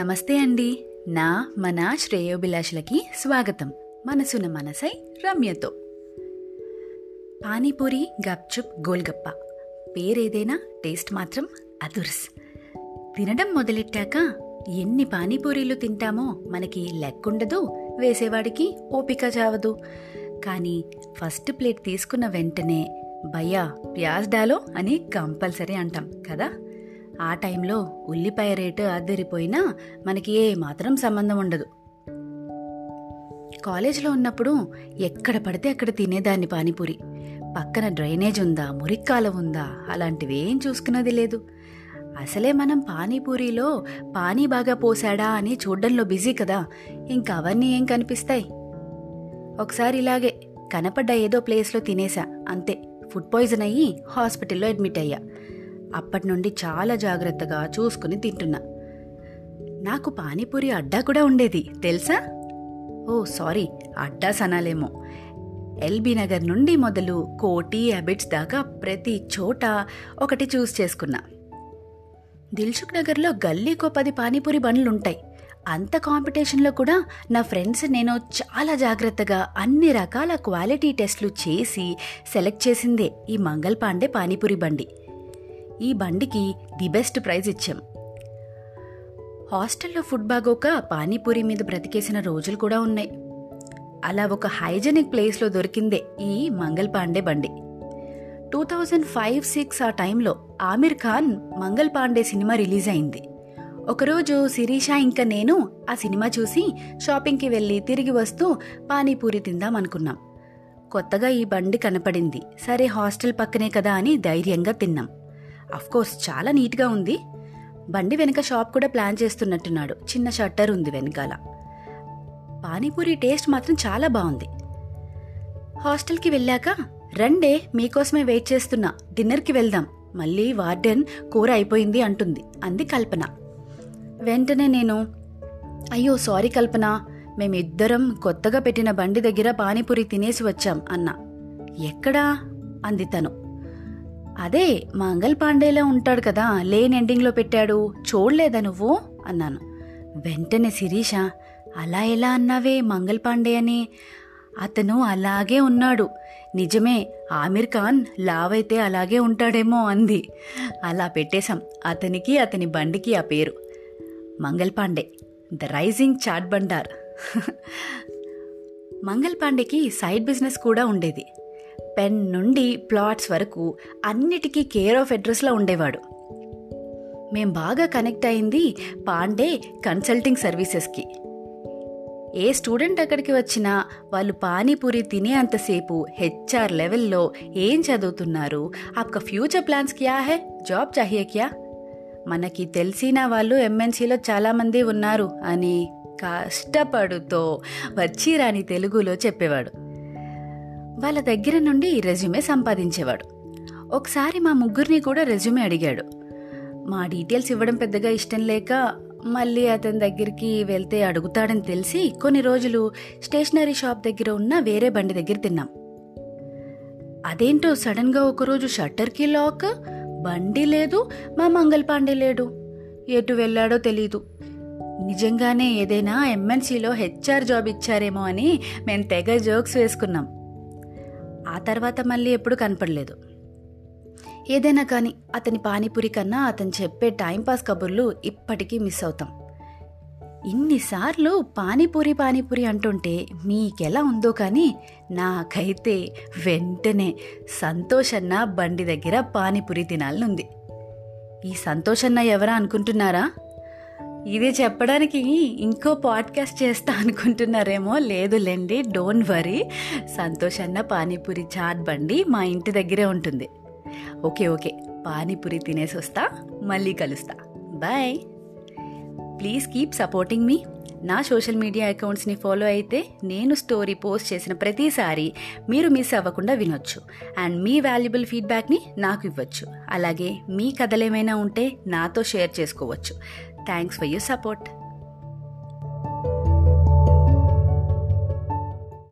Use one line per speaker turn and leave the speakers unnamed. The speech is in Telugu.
నమస్తే అండి. నా మన శ్రేయోభిలాషులకి స్వాగతం. మనసున మనసై రమ్యతో. పానీపూరి గప్చుప్ గోల్గప్ప. పేరేదైనా టేస్ట్ మాత్రం అదుర్స్. తినడం మొదలెట్టాక ఎన్ని పానీపూరీలు తింటామో మనకి లెక్కుండదు వేసేవాడికి ఓపిక చావదు. కానీ ఫస్ట్ ప్లేట్ తీసుకున్న వెంటనే భయ్యా ప్యాజ్ డాలో అని కంపల్సరీ అంటాం కదా? ఆ టైంలో ఉల్లిపాయ రేటు అద్దరిపోయినా మనకి ఏ మాత్రం సంబంధం ఉండదు. కాలేజ్లో ఉన్నప్పుడు ఎక్కడ పడితే అక్కడ తినేదాన్ని పానీపూరి. పక్కన డ్రైనేజ్ ఉందా మురిక్కాల ఉందా అలాంటివి ఏం చూసుకున్నది లేదు. అసలే మనం పానీపూరిలో పానీ బాగా పోసాడా అని చూడడంలో బిజీ కదా ఇంకా అవన్నీ ఏం కనిపిస్తాయి? ఒకసారి ఇలాగే కనపడ్డ ఏదో ప్లేస్లో తినేసా అంతే. ఫుడ్ పాయిజన్ అయ్యి హాస్పిటల్లో అడ్మిట్ అయ్యా. అప్పటి నుండి చాలా జాగ్రత్తగా చూసుకుని తింటున్నా. నాకు పానీపూరి అడ్డా కూడా ఉండేది తెలుసా? ఓ సారీ అడ్డా సనాలేమో ఎల్బీ నగర్ నుండి మొదలు కోటి అబిట్స్ దాకా ప్రతి చోట ఒకటి చూస్ చేసుకున్నా. దిల్సుఖ్ నగర్లో గల్లీకో పది పానీపూరి బండ్లుంటాయి. అంత కాంపిటీషన్లో కూడా నా ఫ్రెండ్స్ నేను చాలా జాగ్రత్తగా అన్ని రకాల క్వాలిటీ టెస్ట్లు చేసి సెలెక్ట్ చేసిందే ఈ మంగల్ పాండే పానీపూరి బండి. ఈ బండికి ది బెస్ట్ ప్రైజ్ ఇచ్చాం. హాస్టల్లో ఫుడ్ బాగోక పానీపూరి మీద బ్రతికేసిన రోజులు కూడా ఉన్నాయి. అలా ఒక హైజెనిక్ ప్లేస్లో దొరికిందే ఈ మంగల్ పాండే బండి. టూ థౌజండ్ ఫైవ్ సిక్స్ ఆ టైంలో ఆమిర్ ఖాన్ మంగల్ పాండే సినిమా రిలీజ్ అయింది. ఒకరోజు శిరీష ఇంకా నేను ఆ సినిమా చూసి షాపింగ్కి వెళ్ళి తిరిగి వస్తూ పానీపూరి తిందాం అనుకున్నాం. కొత్తగా ఈ బండి కనపడింది. సరే హాస్టల్ పక్కనే కదా అని ధైర్యంగా తిన్నాం. కోర్స్ చాలా నీట్గా ఉంది. బండి వెనక షాప్ కూడా ప్లాన్ చేస్తున్నట్టున్నాడు. చిన్న షట్టర్ ఉంది వెనకాల. పానీపూరి టేస్ట్ మాత్రం చాలా బాగుంది. హాస్టల్కి వెళ్ళాక రండే మీకోసమే వెయిట్ చేస్తున్నా. డిన్నర్కి వెళ్దాం. మళ్ళీ వార్డెన్ కూర అయిపోయింది అంటుంది. అంది కల్పన. వెంటనే నేను అయ్యో సారీ కల్పన. మేమిద్దరం కొత్తగా పెట్టిన బండి దగ్గర పానీపూరి తినేసి వచ్చాం అన్నా. ఎక్కడా? అంది తను. అదే మంగల్ పాండేలో ఉంటాడు కదా లేన్ ఎండింగ్లో పెట్టాడు చూడలేదా నువ్వు? అన్నాను. వెంటనే శిరీష అలా ఎలా అన్నావే మంగల్ పాండే అని? అతను అలాగే ఉన్నాడు. నిజమే ఆమిర్ ఖాన్ లావైతే అలాగే ఉంటాడేమో అంది. అలా పెట్టేశాం అతనికి అతని బండికి ఆ పేరు. Mangal Pandey the rising chaat Bandar. మంగల్ పాండేకి సైడ్ బిజినెస్ కూడా ఉండేది. పెన్ నుండి ప్లాట్స్ వరకు అన్నిటికీ కేర్ ఆఫ్ అడ్రస్లో ఉండేవాడు. మేం బాగా కనెక్ట్ అయింది పాండే కన్సల్టింగ్ సర్వీసెస్కి. ఏ స్టూడెంట్ అక్కడికి వచ్చినా వాళ్ళు పానీపూరి తినే అంతసేపు హెచ్ఆర్ లెవెల్లో ఏం చదువుతున్నారు? ఆప్క ఫ్యూచర్ ప్లాన్స్ క్యా హే? జాబ్ చాహియే క్యా? మనకి తెలిసిన వాళ్ళు ఎంఎన్సీలో చాలామంది ఉన్నారు అని కష్టపడుతో వచ్చి రాని తెలుగులో చెప్పేవాడు. వాళ్ళ దగ్గర నుండి రెజ్యూమే సంపాదించేవాడు. ఒకసారి మా ముగ్గురిని కూడా రెజ్యూమే అడిగాడు. మా డీటెయిల్స్ ఇవ్వడం పెద్దగా ఇష్టం లేక మళ్ళీ అతని దగ్గరికి వెళ్తే అడుగుతాడని తెలిసి కొన్ని రోజులు స్టేషనరీ షాప్ దగ్గర ఉన్న వేరే బండి దగ్గర తిన్నాం. అదేంటో సడన్గా ఒకరోజు షట్టర్కి లాక్ బండి లేదు మా మంగళ పాండే లేడు. ఎటు వెళ్ళాడో తెలీదు. నిజంగానే ఏదైనా ఎంఎన్సీలో హెచ్ఆర్ జాబ్ ఇచ్చారేమో అని మేము తెగ జోక్స్ వేసుకున్నాం. ఆ తర్వాత మళ్ళీ ఎప్పుడు కనపడలేదు. ఏదైనా కానీ అతని పానీపూరి కన్నా అతను చెప్పే టైంపాస్ కబుర్లు ఇప్పటికీ మిస్ అవుతాం. ఇన్నిసార్లు పానీపూరి పానీపూరి అంటుంటే మీకెలా ఉందో కానీ నాకైతే వెంటనే సంతోషన్న బండి దగ్గర పానీపూరి తినాలనుంది. ఈ సంతోషన్న ఎవరా అనుకుంటున్నారా? ఇది చెప్పడానికి ఇంకో పాడ్కాస్ట్ చేస్తా అనుకుంటున్నారేమో లేదులేండి డోంట్ వరీ. సంతోష్ అన్న పానీపూరి చాట్ బండి మా ఇంటి దగ్గరే ఉంటుంది. ఓకే ఓకే పానీపూరి తినేసి వస్తా మళ్ళీ కలుస్తా. బాయ్. ప్లీజ్ కీప్ సపోర్టింగ్ మీ. నా సోషల్ మీడియా అకౌంట్స్ని ఫాలో అయితే నేను స్టోరీ పోస్ట్ చేసిన ప్రతిసారి మీరు మిస్ అవ్వకుండా వినొచ్చు. అండ్ మీ వాల్యుబుల్ ఫీడ్బ్యాక్ని నాకు ఇవ్వచ్చు. అలాగే మీ కథలేమైనా ఉంటే నాతో షేర్ చేసుకోవచ్చు. Thanks for your support.